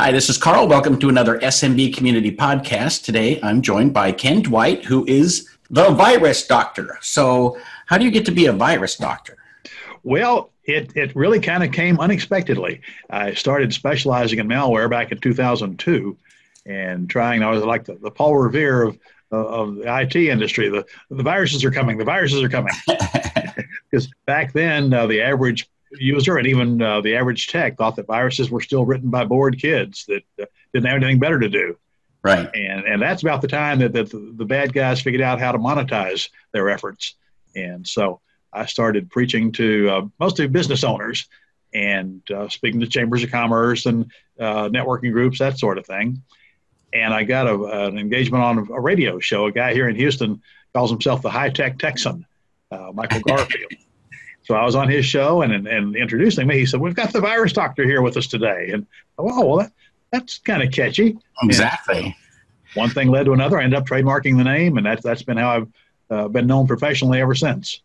Hi, this is Karl. Welcome to another SMB Community Podcast. Today I'm joined by Ken Dwight, who is the virus doctor. So, how do you get to be a virus doctor? Well, it, it really kind of came unexpectedly. I started specializing in malware back in 2002 and trying, I was like the, the Paul Revere of, of the IT industry. The, the viruses are coming, the viruses are coming. Because back then, uh, the average user and even uh, the average tech thought that viruses were still written by bored kids that uh, didn't have anything better to do. Right. And, and that's about the time that, that the, the bad guys figured out how to monetize their efforts. And so I started preaching to uh, mostly business owners and uh, speaking to chambers of commerce and uh, networking groups, that sort of thing. And I got a, an engagement on a radio show. A guy here in Houston calls himself the high tech Texan, uh, Michael Garfield. So I was on his show and, and, and introducing me. He said, "We've got the virus doctor here with us today." And oh, well, that, that's kind of catchy. Exactly. And one thing led to another. I ended up trademarking the name, and that's that's been how I've uh, been known professionally ever since.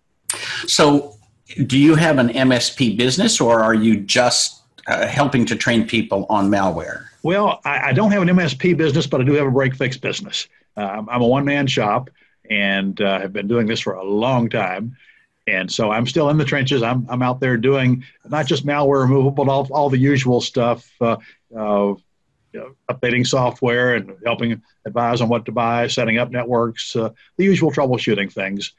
So, do you have an MSP business, or are you just uh, helping to train people on malware? Well, I, I, don't have an MSP business, but I do have a break fix business. Uh, I'm a one man shop, and uh, have been doing this for a long time. And so I'm still in the trenches. I'm, I'm out there doing not just malware removal, but all, all the usual stuff, uh, uh, you know, updating software and helping advise on what to buy, setting up networks, uh, the usual troubleshooting things.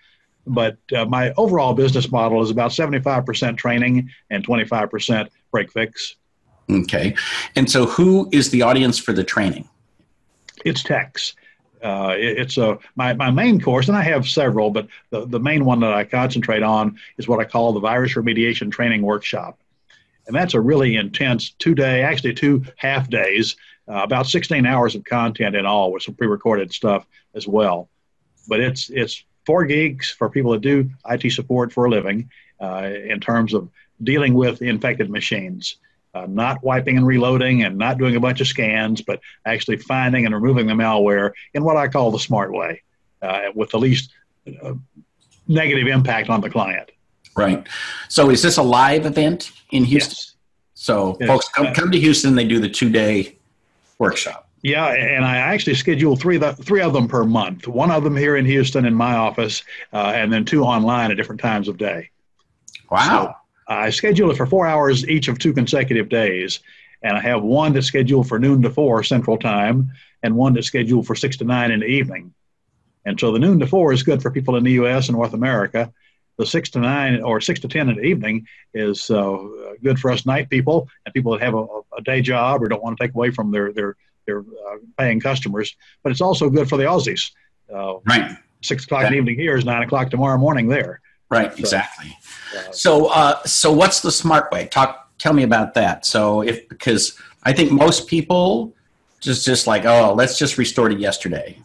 But uh, my overall business model is about 75% training and 25% break fix. Okay. And so who is the audience for the training? It's techs. Uh, it, it's a my, my main course, and I have several, but the, the main one that I concentrate on is what I call the virus remediation training workshop, and that's a really intense two day, actually two half days, uh, about 16 hours of content in all, with some pre-recorded stuff as well. But it's it's four gigs for people that do IT support for a living, uh, in terms of dealing with infected machines uh, not wiping and reloading and not doing a bunch of scans, but actually finding and removing the malware in what I call the smart way, uh, with the least uh, negative impact on the client. Right. So, is this a live event in Houston? Yes. So, yes. folks come, come to Houston. They do the two day workshop. Yeah, and I actually schedule three the, three of them per month. One of them here in Houston in my office, uh, and then two online at different times of day. Wow. So, I schedule it for four hours each of two consecutive days. And I have one that's scheduled for noon to four central time and one that's scheduled for six to nine in the evening. And so the noon to four is good for people in the US and North America. The six to nine or six to 10 in the evening is uh, good for us night people and people that have a, a, day job or don't want to take away from their, their, their uh, paying customers. But it's also good for the Aussies. Uh, right. Six o'clock in the evening here is nine o'clock tomorrow morning there. Right, so, exactly. So, uh, so what's the smart way? Talk, tell me about that. So, if because I think most people just just like, oh, let's just restore to yesterday.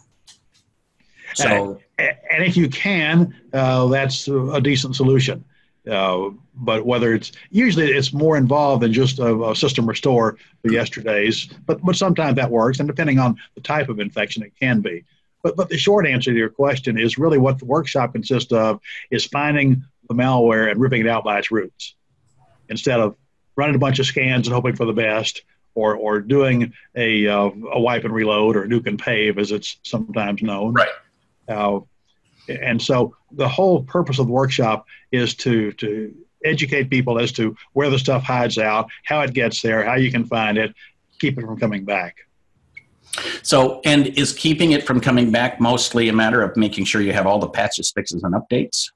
So, and, and if you can, uh, that's a decent solution. Uh, but whether it's usually it's more involved than just a, a, system restore for yesterday's, but but sometimes that works, and depending on the type of infection, it can be. But, but the short answer to your question is really what the workshop consists of is finding the malware and ripping it out by its roots instead of running a bunch of scans and hoping for the best or, or doing a, uh, a wipe and reload or nuke and pave as it's sometimes known. Right. Uh, and so the whole purpose of the workshop is to, to educate people as to where the stuff hides out, how it gets there, how you can find it, keep it from coming back. So, and is keeping it from coming back mostly a matter of making sure you have all the patches, fixes, and updates?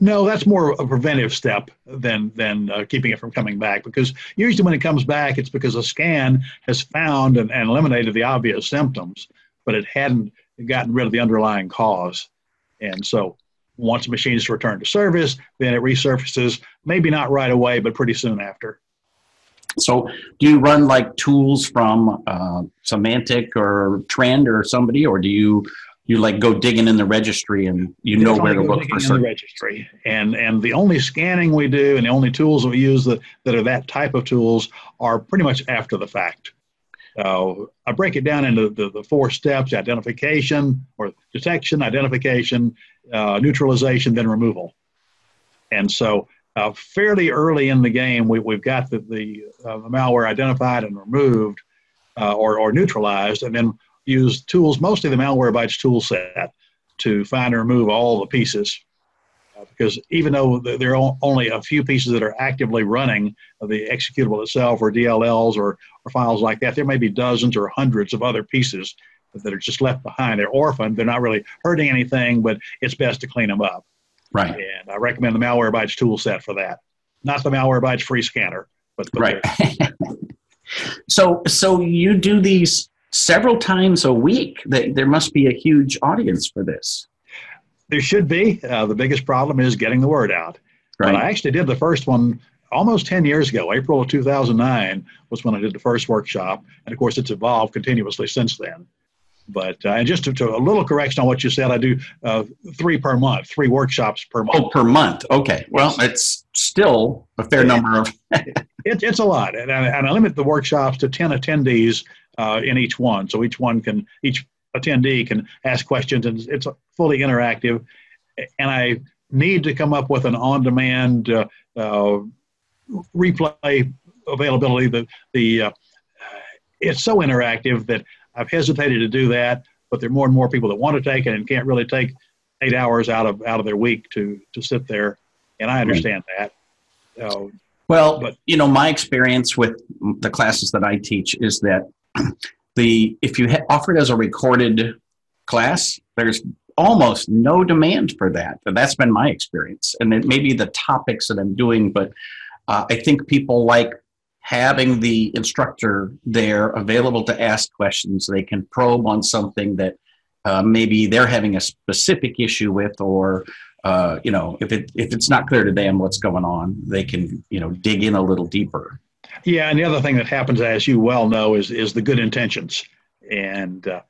No, that's more a preventive step than than uh, keeping it from coming back. Because usually when it comes back, it's because a scan has found and, and eliminated the obvious symptoms, but it hadn't gotten rid of the underlying cause. And so, once the machine is returned to service, then it resurfaces. Maybe not right away, but pretty soon after. So, do you run like tools from uh, Symantec or Trend or somebody, or do you you like go digging in the registry and you know where to look for certain registry? And and the only scanning we do and the only tools that we use that, that are that type of tools are pretty much after the fact. Uh, I break it down into the, the four steps: identification or detection, identification, uh, neutralization, then removal. And so uh, fairly early in the game, we, we've got the, the, uh, malware identified and removed. uh, or, or neutralized, and then use tools, mostly the malware Malwarebytes tool set, to find and remove all the pieces. Uh, because even though there are only a few pieces that are actively running the executable itself, or DLLs, or, or files like that, there may be dozens or hundreds of other pieces that are just left behind. They're orphaned. They're not really hurting anything, but it's best to clean them up. Right. And I recommend the Malwarebytes tool set for that. Not the Malwarebytes free scanner, but, but right. so, so you do these several times a week. That there must be a huge audience for this. There should be. Uh, the biggest problem is getting the word out. Right. But I actually did the first one almost 10 years ago. April of 2009 was when I did the first workshop. And of course, it's evolved continuously since then. But uh, and just to, to, a little correction on what you said, I do uh, three per month, three workshops per month. Oh, per month. Okay. Well, it's still a fair number of. it, it's a lot, and I, and I, limit the workshops to ten attendees uh, in each one, so each one can each attendee can ask questions, and it's fully interactive. And I need to come up with an on-demand uh, uh, replay availability. The the uh, it's so interactive that I've hesitated to do that, but there are more and more people that want to take it and can't really take eight hours out of out of their week to to sit there, and I understand right. that. Uh, well, but you know, my experience with the classes that I teach is that the if you ha- offer it as a recorded class, there's almost no demand for that. That's been my experience, and it may be the topics that I'm doing, but uh, I think people like having the instructor there available to ask questions. They can probe on something that uh, maybe they're having a specific issue with, or uh, you know, if it if it's not clear to them what's going on, they can you know dig in a little deeper. Yeah, and the other thing that happens, as you well know, is is the good intentions. And uh,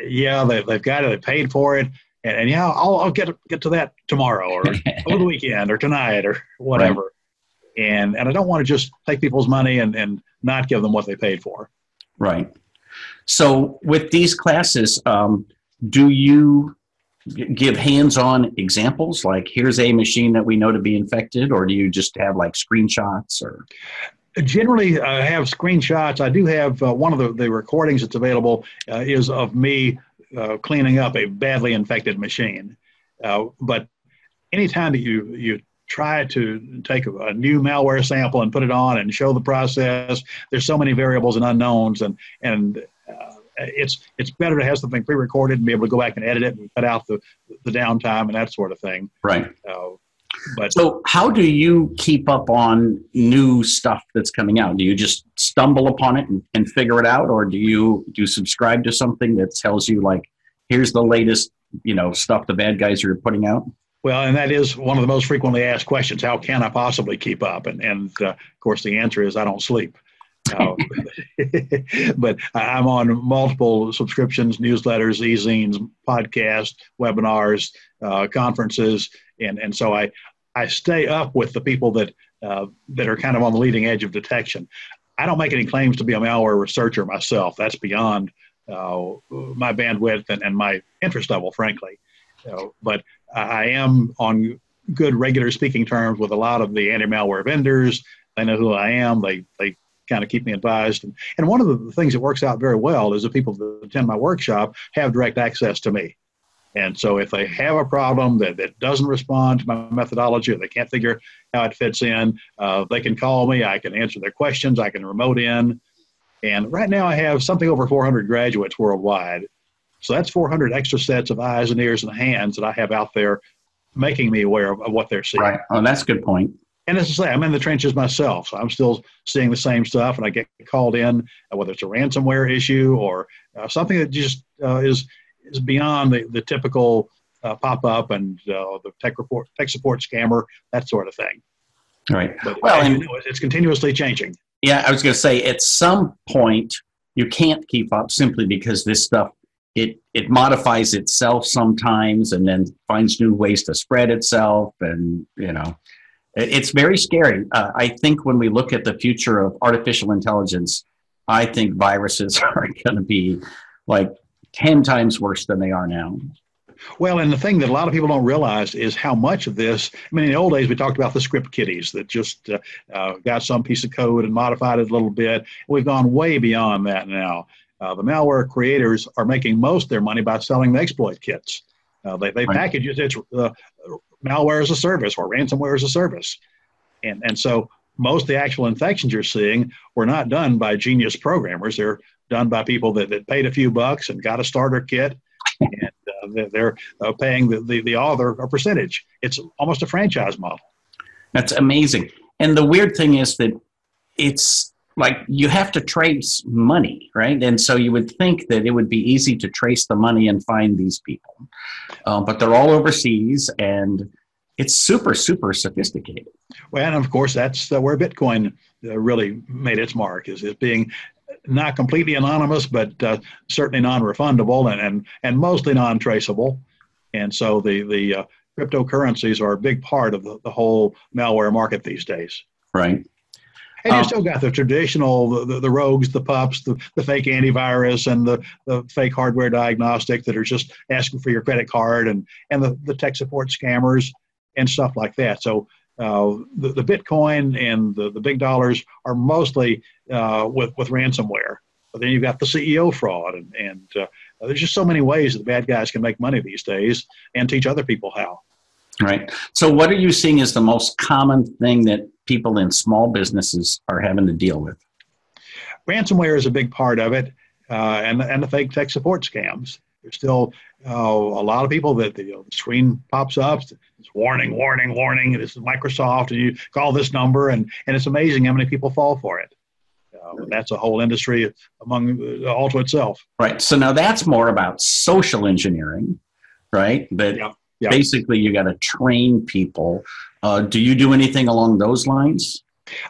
yeah, they, they've got it, they paid for it, and, and yeah, I'll, I'll get get to that tomorrow or over the weekend or tonight or whatever. Right and and I don't want to just take people's money and and not give them what they paid for. Right. So with these classes, um, do you give hands-on examples like here's a machine that we know to be infected or do you just have like screenshots or generally i have screenshots i do have uh, one of the, the recordings that's available uh, is of me uh, cleaning up a badly infected machine uh, but anytime that you you try to take a, new malware sample and put it on and show the process. There's so many variables and unknowns, and and uh, it's it's better to have something pre-recorded and be able to go back and edit it and cut out the the downtime and that sort of thing. Right. Uh, but so, how do you keep up on new stuff that's coming out? Do you just stumble upon it and, and figure it out, or do you do you subscribe to something that tells you like, here's the latest, you know, stuff the bad guys are putting out? Well, and that is one of the most frequently asked questions. How can I possibly keep up? And, and uh, of course, the answer is I don't sleep. Uh, but I'm on multiple subscriptions, newsletters, e-zines, podcasts, webinars, uh, conferences, and and so I I stay up with the people that uh, that are kind of on the leading edge of detection. I don't make any claims to be a malware researcher myself. That's beyond uh, my bandwidth and, and my interest level, frankly. but I am on good regular speaking terms with a lot of the anti-malware vendors. They know who I am. They they kind of keep me advised. And, and one of the things that works out very well is the people that attend my workshop have direct access to me. And so if they have a problem that, that doesn't respond to my methodology or they can't figure how it fits in, uh, they can call me. I can answer their questions. I can remote in. And right now I have something over 400 graduates worldwide so that's 400 extra sets of eyes and ears and hands that I have out there making me aware of, of what they're seeing. Right. Oh, that's a good point. And as I say, I'm in the trenches myself, so I'm still seeing the same stuff, and I get called in, uh, whether it's a ransomware issue or uh, something that just uh, is is beyond the, the typical uh, pop up and uh, the tech report, tech support scammer, that sort of thing. Right. But well, and, you know, it's continuously changing. Yeah, I was going to say at some point you can't keep up simply because this stuff it it modifies itself sometimes and then finds new ways to spread itself and you know it's very scary uh, i think when we look at the future of artificial intelligence i think viruses are going to be like 10 times worse than they are now Well, and the thing that a lot of people don't realize is how much of this. I mean, in the old days, we talked about the script kiddies that just uh, uh, got some piece of code and modified it a little bit. We've gone way beyond that now. Uh, the malware creators are making most of their money by selling the exploit kits. Uh, they they right. package it. It's uh, malware as a service or ransomware as a service, and and so most of the actual infections you're seeing were not done by genius programmers. They're done by people that, that paid a few bucks and got a starter kit and uh, they're uh, paying the, the, the author a percentage. It's almost a franchise model. That's amazing. And the weird thing is that it's like you have to trace money, right? And so you would think that it would be easy to trace the money and find these people. Um, but they're all overseas and it's super, super sophisticated. Well, and of course, that's uh, where Bitcoin uh, really made its mark is, is being not completely anonymous, but uh, certainly non-refundable and, and, and mostly non-traceable. And so the, the uh, cryptocurrencies are a big part of the, the whole malware market these days. Right. And you um, still got the traditional, the, the, the, rogues, the pups, the, the fake antivirus, and the, the fake hardware diagnostic that are just asking for your credit card, and, and the, the tech support scammers and stuff like that. So uh, the, the Bitcoin and the, the big dollars are mostly uh, with, with ransomware. But then you've got the CEO fraud, and, and uh, there's just so many ways that the bad guys can make money these days and teach other people how. Right. So, what are you seeing as the most common thing that people in small businesses are having to deal with? Ransomware is a big part of it, uh, and, and the fake tech support scams. There's still uh, a lot of people that the, you know, the screen pops up, it's warning, warning, warning. This is Microsoft, and you call this number, and, and it's amazing how many people fall for it. Uh, that's a whole industry among uh, all to itself. Right. So now that's more about social engineering, right? But yeah. Yeah. basically, you got to train people. Uh, do you do anything along those lines?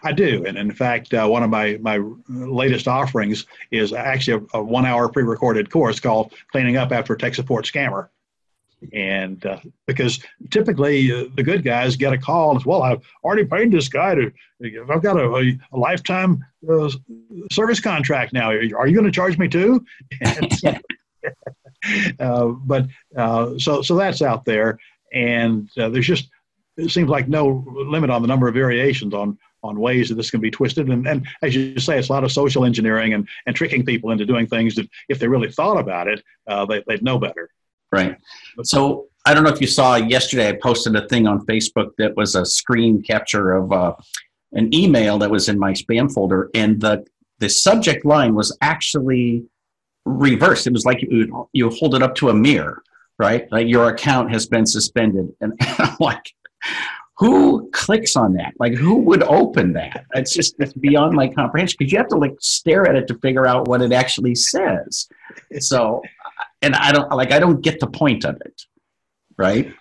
I do, and in fact, uh, one of my my latest offerings is actually a, a one hour pre recorded course called "Cleaning Up After a Tech Support Scammer." And uh, because typically uh, the good guys get a call and well, I've already paid this guy to, I've got a, a, a lifetime uh, service contract now. Are you, you going to charge me too? Uh, but uh, so so that's out there, and there's just it seems like no limit on the number of variations on on ways that this can be twisted. And, and as you say, it's a lot of social engineering and, and tricking people into doing things that if they really thought about it, uh, they, they'd know better. Right. So I don't know if you saw yesterday, I posted a thing on Facebook that was a screen capture of uh, an email that was in my spam folder. And the, the subject line was actually reversed. It was like you, you hold it up to a mirror, right? Like your account has been suspended. And I'm like, who clicks on that? Like, who would open that? It's just it's beyond my comprehension because you have to like stare at it to figure out what it actually says. So, and I don't like I don't get the point of it, right?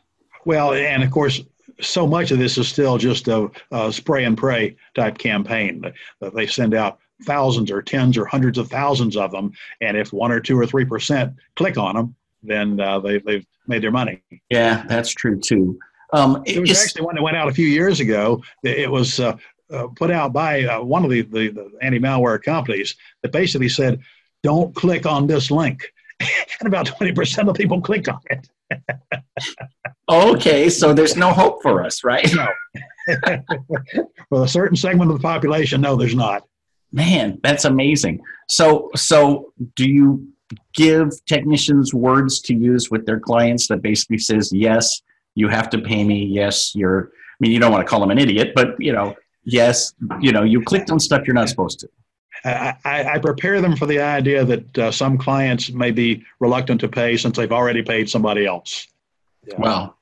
Well, and of course, so much of this is still just a, a spray and pray type campaign. That they send out thousands or tens or hundreds of thousands of them, and if one or two or three percent click on them, then uh, they, they've made their money. Yeah, that's true too. Um, it, was actually one that went out a few years ago. It was uh, uh, put out by uh, one of the, the, the anti malware companies that basically said, don't click on this link. and about 20% of people clicked on it. okay, so there's no hope for us, right? No. for a certain segment of the population, no, there's not. Man, that's amazing. So, so do you give technicians words to use with their clients that basically says yes? you have to pay me. Yes, you're, I mean, you don't want to call them an idiot, but, you know, yes, you know, you clicked on stuff you're not supposed to. I, I, prepare them for the idea that uh, some clients may be reluctant to pay since they've already paid somebody else. Yeah. Well,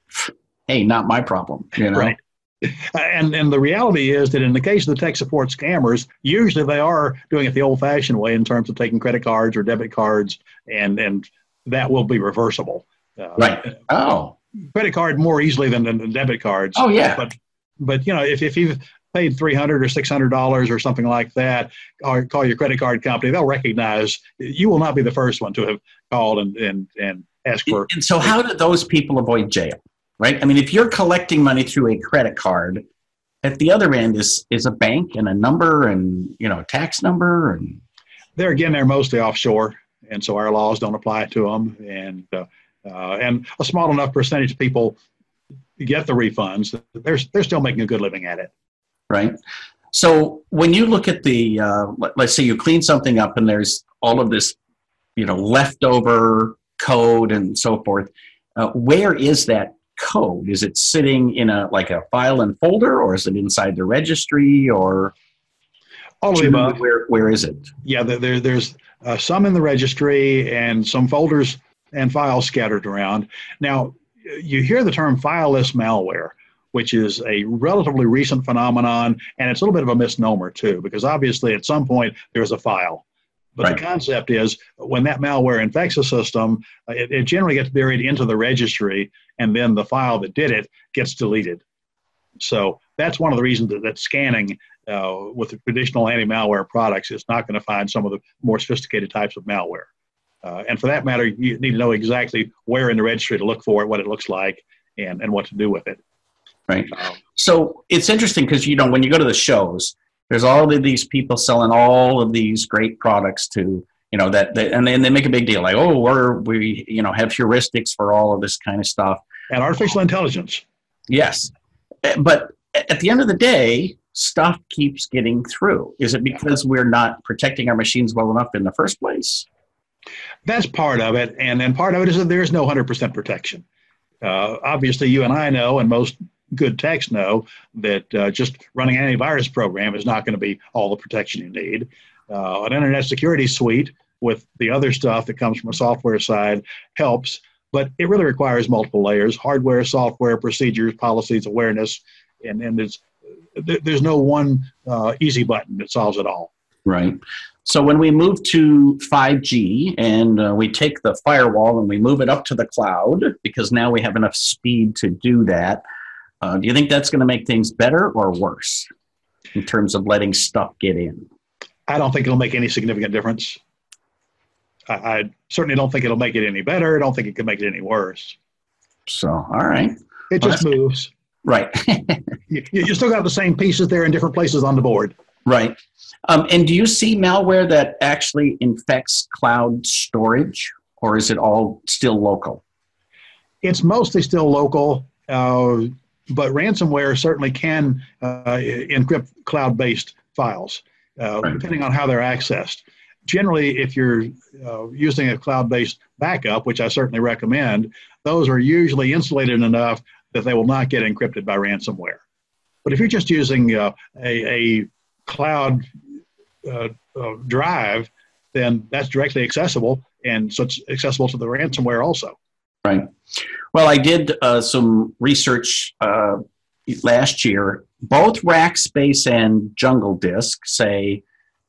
hey, not my problem. You know? Right. And and the reality is that in the case of the tech support scammers, usually they are doing it the old-fashioned way in terms of taking credit cards or debit cards, and and that will be reversible. Uh, right. Oh credit card more easily than, than debit cards. Oh yeah. But but you know if, if you've paid three hundred or six hundred dollars or something like that, or call your credit card company, they'll recognize you will not be the first one to have called and and and ask for. And so, how do those people avoid jail? Right. I mean, if you're collecting money through a credit card, at the other end is is a bank and a number and you know a tax number and. There again, they're mostly offshore, and so our laws don't apply to them. And uh, uh, and a small enough percentage of people get the refunds. They're they're still making a good living at it. Right. So when you look at the, uh, let, us say you clean something up and there's all of this, you know, leftover code and so forth. Uh, where is that code? Is it sitting in a like a file and folder, or is it inside the registry, or all of the above? Where where is it? Yeah, there, there's uh, some in the registry and some folders and files scattered around. Now, you hear the term fileless malware, which is a relatively recent phenomenon, and it's a little bit of a misnomer too, because obviously at some point there's a file. But right. the concept is when that malware infects a system, uh, it, it, generally gets buried into the registry, and then the file that did it gets deleted. So that's one of the reasons that, that scanning uh, with the traditional anti-malware products is not going to find some of the more sophisticated types of malware. Uh, and for that matter, you need to know exactly where in the registry to look for it, what it looks like, and, and what to do with it. Right. Um, so it's interesting because, you know, when you go to the shows, there's all of these people selling all of these great products to, you know, that, that and then they make a big deal like, oh, we're, we, you know, have heuristics for all of this kind of stuff. And artificial intelligence. Yes. Eh, but at the end of the day, stuff keeps getting through. Is it because we're not protecting our machines well enough in the first place? That's part of it. And then part of it is that there's no 100% protection. Uh, obviously, you and I know, and most good techs know, that uh, just running an antivirus program is not going to be all the protection you need. Uh, an internet security suite with the other stuff that comes from a software side helps, but it really requires multiple layers hardware, software, procedures, policies, awareness, and, and there's, there's no one uh, easy button that solves it all. Right. So when we move to 5G and uh, we take the firewall and we move it up to the cloud, because now we have enough speed to do that, uh, do you think that's going to make things better or worse in terms of letting stuff get in? I don't think it'll make any significant difference. I, I certainly don't think it'll make it any better. I don't think it could make it any worse. So, all right. It well, just moves. Right. you, you still got the same pieces there in different places on the board. Right. Um, and do you see malware that actually infects cloud storage, or is it all still local? It's mostly still local, uh, but ransomware certainly can uh, encrypt cloud based files, uh, right. depending on how they're accessed. Generally, if you're uh, using a cloud based backup, which I certainly recommend, those are usually insulated enough that they will not get encrypted by ransomware. But if you're just using uh, a, a cloud uh, uh, drive, then that's directly accessible, and so it's accessible to the ransomware also. Right. Well, I did uh, some research uh, last year. Both Rackspace and Jungle Disk say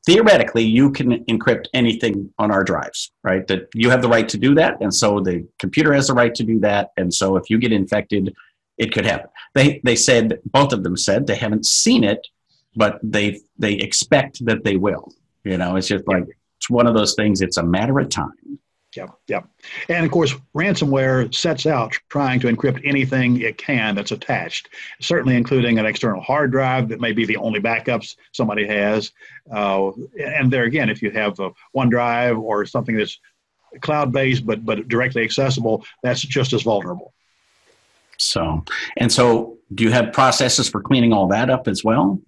theoretically you can encrypt anything on our drives, right? That you have the right to do that, and so the computer has the right to do that, and so if you get infected, it could happen. They they said both of them said they haven't seen it, but they they expect that they will. You know, it's just like it's one of those things. It's a matter of time. Yep, yep. And of course, ransomware sets out trying to encrypt anything it can that's attached, certainly including an external hard drive that may be the only backups somebody has. Uh, and there again, if you have a OneDrive or something that's cloud-based but but directly accessible, that's just as vulnerable. So, and so, do you have processes for cleaning all that up as well?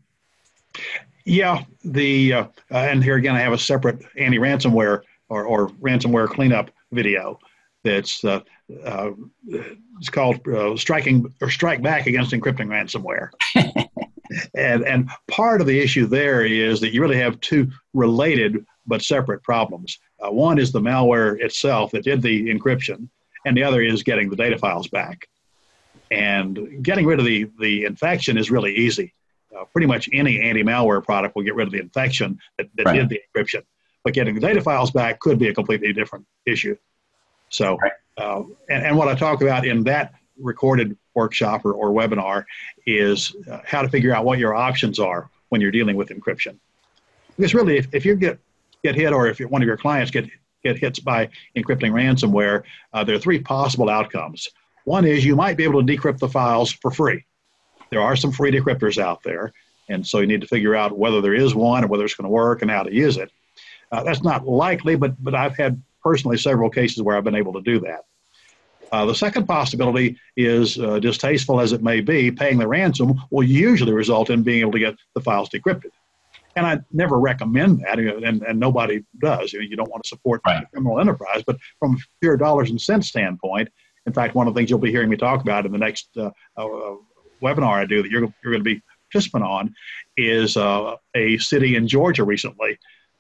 Yeah, the uh, uh, and here again, I have a separate anti-ransomware or, or ransomware cleanup video that's uh, uh, it's called uh, striking or strike back against encrypting ransomware. and and part of the issue there is that you really have two related but separate problems. Uh, one is the malware itself that did the encryption, and the other is getting the data files back. And getting rid of the the infection is really easy uh, pretty much any anti-malware product will get rid of the infection that, that right. did the encryption. But getting the data files back could be a completely different issue. So, uh, and, and what I talk about in that recorded workshop or, or webinar is uh, how to figure out what your options are when you're dealing with encryption. Because really, if, if you get get hit or if one of your clients get get hits by encrypting ransomware, uh, there are three possible outcomes. One is you might be able to decrypt the files for free there are some free decryptors out there, and so you need to figure out whether there is one and whether it's going to work and how to use it. Uh, that's not likely, but but I've had personally several cases where I've been able to do that. Uh, the second possibility is, uh, distasteful as it may be, paying the ransom will usually result in being able to get the files decrypted. And I never recommend that, and, and nobody does. You, know, you don't want to support right. criminal enterprise, but from a pure dollars and cents standpoint, in fact, one of the things you'll be hearing me talk about in the next uh, uh webinar I do that you're, you're going to be participant on is uh, a city in Georgia recently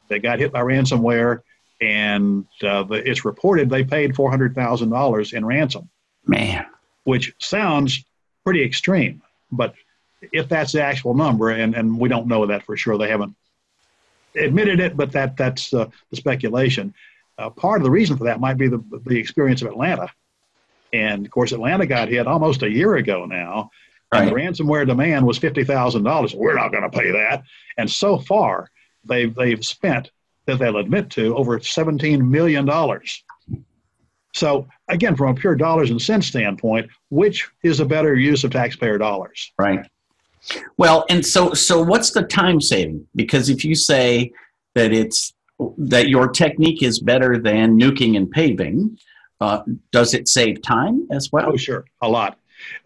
that got hit by ransomware, and uh, the, it's reported they paid four hundred thousand dollars in ransom. Man, which sounds pretty extreme, but if that's the actual number, and, and we don't know that for sure, they haven't admitted it, but that that's uh, the speculation. Uh, part of the reason for that might be the the experience of Atlanta, and of course Atlanta got hit almost a year ago now, and the ransomware demand was fifty thousand dollars. We're not going to pay that. And so far, they've they've spent that they'll admit to over seventeen million dollars. So again, from a pure dollars and cents standpoint, which is a better use of taxpayer dollars? Right. Well, and so so what's the time saving? Because if you say that it's that your technique is better than nuking and paving, uh, does it save time as well? Oh, sure, a lot.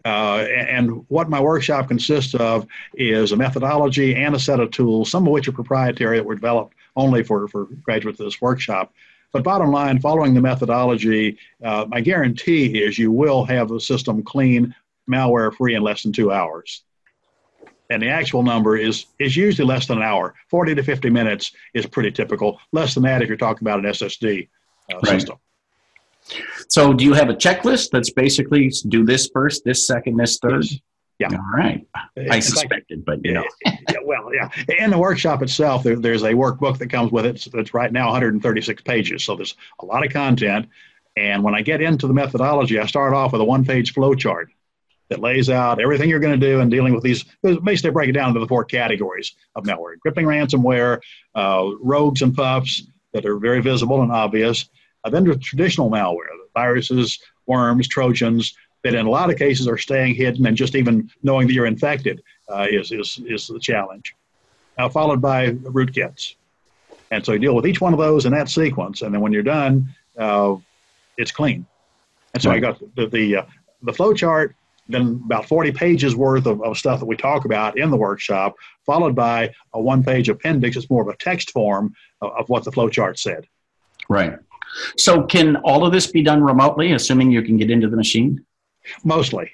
Uh, and what my workshop consists of is a methodology and a set of tools, some of which are proprietary that were developed only for, for graduates of this workshop. But bottom line, following the methodology, uh, my guarantee is you will have the system clean, malware free in less than two hours. And the actual number is, is usually less than an hour. 40 to 50 minutes is pretty typical. Less than that if you're talking about an SSD uh, right. system. So, do you have a checklist that's basically do this first, this second, this third? Yeah. All right. I suspected, but you know. yeah, well, yeah. In the workshop itself, there, there's a workbook that comes with it. It's, right now 136 pages. So there's a lot of content. And when I get into the methodology, I start off with a one page flow chart that lays out everything you're going to do in dealing with these. Basically, break it down into the four categories of malware encrypting ransomware, uh, rogues and pups that are very visible and obvious, then the traditional malware, viruses, worms, Trojans, that in a lot of cases are staying hidden and just even knowing that you're infected uh, is, is, is the challenge. Now, followed by rootkits. And so you deal with each one of those in that sequence, and then when you're done, uh, it's clean. And so right. I got the the, uh, the flow chart, then about 40 pages worth of, of stuff that we talk about in the workshop, followed by a one-page appendix. It's more of a text form of, of what the flow chart said. Right. So, can all of this be done remotely, assuming you can get into the machine? Mostly.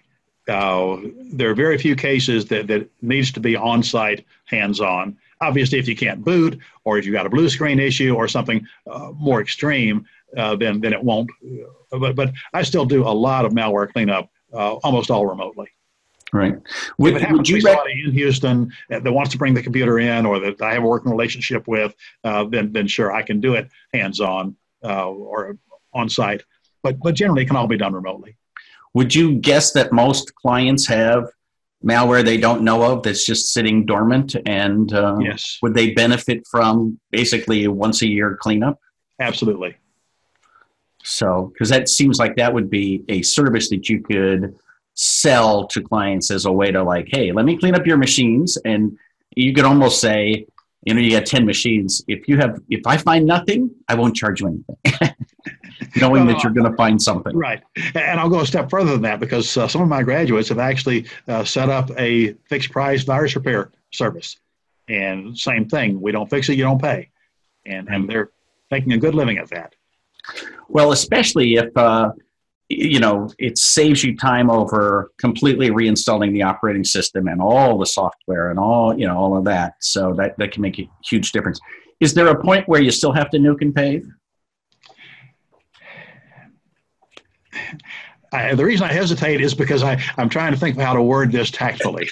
Uh, there are very few cases that, that needs to be on-site, hands-on. Obviously, if you can't boot, or if you've got a blue screen issue, or something uh, more extreme, uh, then then it won't. But but I still do a lot of malware cleanup, uh, almost all remotely. Right. Would, if it would you rec- somebody in Houston that wants to bring the computer in, or that I have a working relationship with, uh, then then sure I can do it hands-on uh, or on site, but but generally it can all be done remotely. Would you guess that most clients have malware they don't know of that's just sitting dormant, and uh, yes, would they benefit from basically a once a year cleanup? Absolutely. So, because that seems like that would be a service that you could sell to clients as a way to like, hey, let me clean up your machines, and you could almost say, you know you got 10 machines. If you have if i find nothing i won't charge you anything. Knowing that you're going to find something. Right. And i'll go a step further than that because uh, some of my graduates have actually uh, set up a fixed price virus repair service. And same thing we don't fix it you don't pay. And and they're making a good living at that. Well especially if uh, you know it saves you time over completely reinstalling the operating system and all the software and all you know all of that so that that can make a huge difference is there a point where you still have to nuke and pave I, the reason I hesitate is because I, I'm trying to think of how to word this tactfully.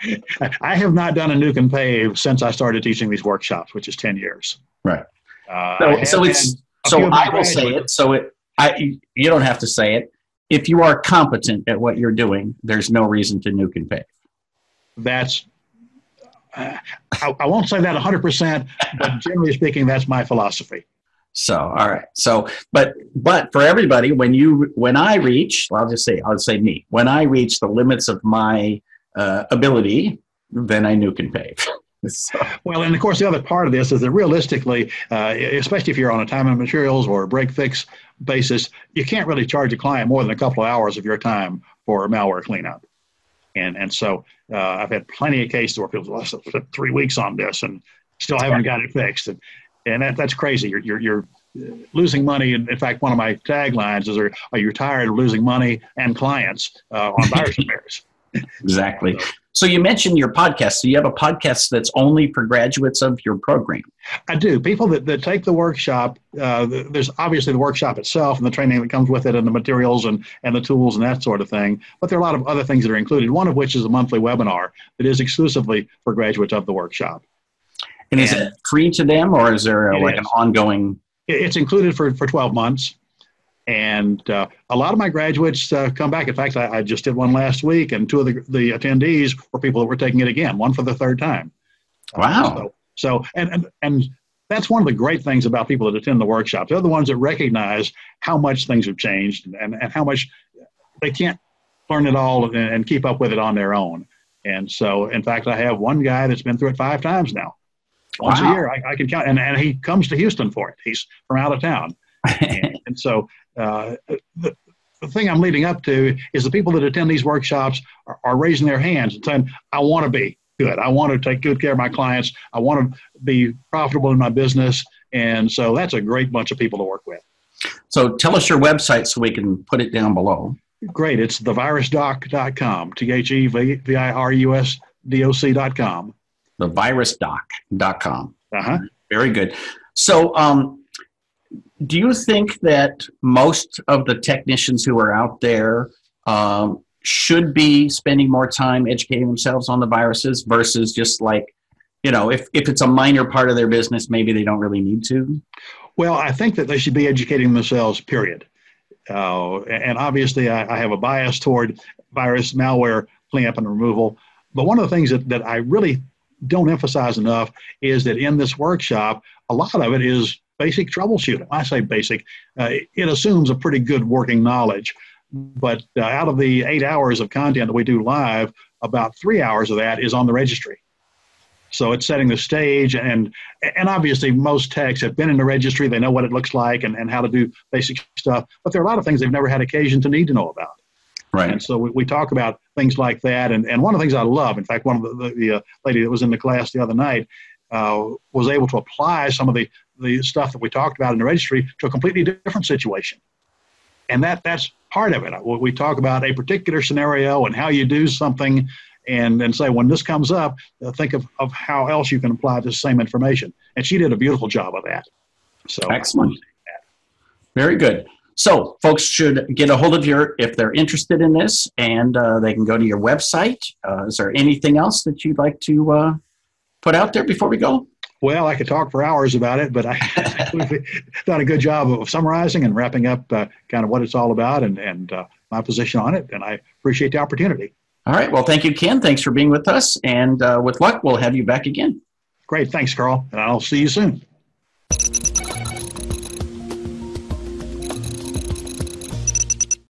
I have not done a nuke and pave since I started teaching these workshops, which is 10 years. Right. Uh, so, so it's, so I will say it. So it, I, you don't have to say it. If you are competent at what you're doing, there's no reason to nuke and pave. That's, uh, I, I won't say that 100%, but generally speaking, that's my philosophy. So, all right. So, but but for everybody, when you when I reach, well, I'll just say I'll say me. When I reach the limits of my uh, ability, then I nuke and pave. so. Well, and of course, the other part of this is that realistically, uh, especially if you're on a time and materials or a break fix basis, you can't really charge a client more than a couple of hours of your time for malware cleanup. And and so uh, I've had plenty of cases where people last three weeks on this and still haven't got it fixed. And, and that, that's crazy. You're, you're, you're losing money. And in fact, one of my taglines is, "Are, are you tired of losing money and clients uh, on virus repairs?" exactly. So, you mentioned your podcast. So you have a podcast that's only for graduates of your program. I do. People that, that take the workshop, uh, there's obviously the workshop itself and the training that comes with it and the materials and, and the tools and that sort of thing. But there are a lot of other things that are included, one of which is a monthly webinar that is exclusively for graduates of the workshop. And is it free to them or is there a, like is. an ongoing? It's included for, for 12 months. And uh, a lot of my graduates uh, come back. In fact, I, I, just did one last week, and two of the, the attendees were people that were taking it again, one for the third time. Wow. So, so, and, and, and that's one of the great things about people that attend the workshops. They're the ones that recognize how much things have changed and, and how much they can't learn it all and, and keep up with it on their own. And so, in fact, I have one guy that's been through it five times now. Once wow. a year, I, I, can count, and, and he comes to Houston for it. He's from out of town. and, and so uh, the, the thing I'm leading up to is the people that attend these workshops are, are raising their hands and saying, I want to be good. I want to take good care of my clients. I want to be profitable in my business. And so that's a great bunch of people to work with. So tell us your website so we can put it down below. Great. It's thevirusdoc.com, T H E V I R U S D O C.com. Thevirusdoc.com. Uh huh. Very good. So, um, do you think that most of the technicians who are out there um, should be spending more time educating themselves on the viruses versus just like, you know, if, if it's a minor part of their business, maybe they don't really need to? Well, I think that they should be educating themselves, period. Uh, and obviously, I, I, have a bias toward virus malware cleanup and removal. But one of the things that, that I really don't emphasize enough is that in this workshop, a lot of it is basic troubleshooting. I say basic, uh, it assumes a pretty good working knowledge. But uh, out of the eight hours of content that we do live, about three hours of that is on the registry. So it's setting the stage, and and obviously most techs have been in the registry. They know what it looks like and, and how to do basic stuff. But there are a lot of things they've never had occasion to need to know about. Right. And so we, we talk about things like that. And, and one of the things I love, in fact, one of the, the, the uh, lady that was in the class the other night uh, was able to apply some of the the stuff that we talked about in the registry to a completely different situation. And that that's part of it. We talk about a particular scenario and how you do something and then say, when this comes up, uh, think of, of how else you can apply the same information. And she did a beautiful job of that. So excellent. Very good. So, folks should get a hold of your if they're interested in this, and uh, they can go to your website. Uh, is there anything else that you'd like to uh, put out there before we go? Well, I could talk for hours about it, but I done a good job of summarizing and wrapping up uh, kind of what it's all about and, and uh, my position on it. And I appreciate the opportunity. All right. Well, thank you, Ken. Thanks for being with us. And uh, with luck, we'll have you back again. Great. Thanks, Karl. And I'll see you soon.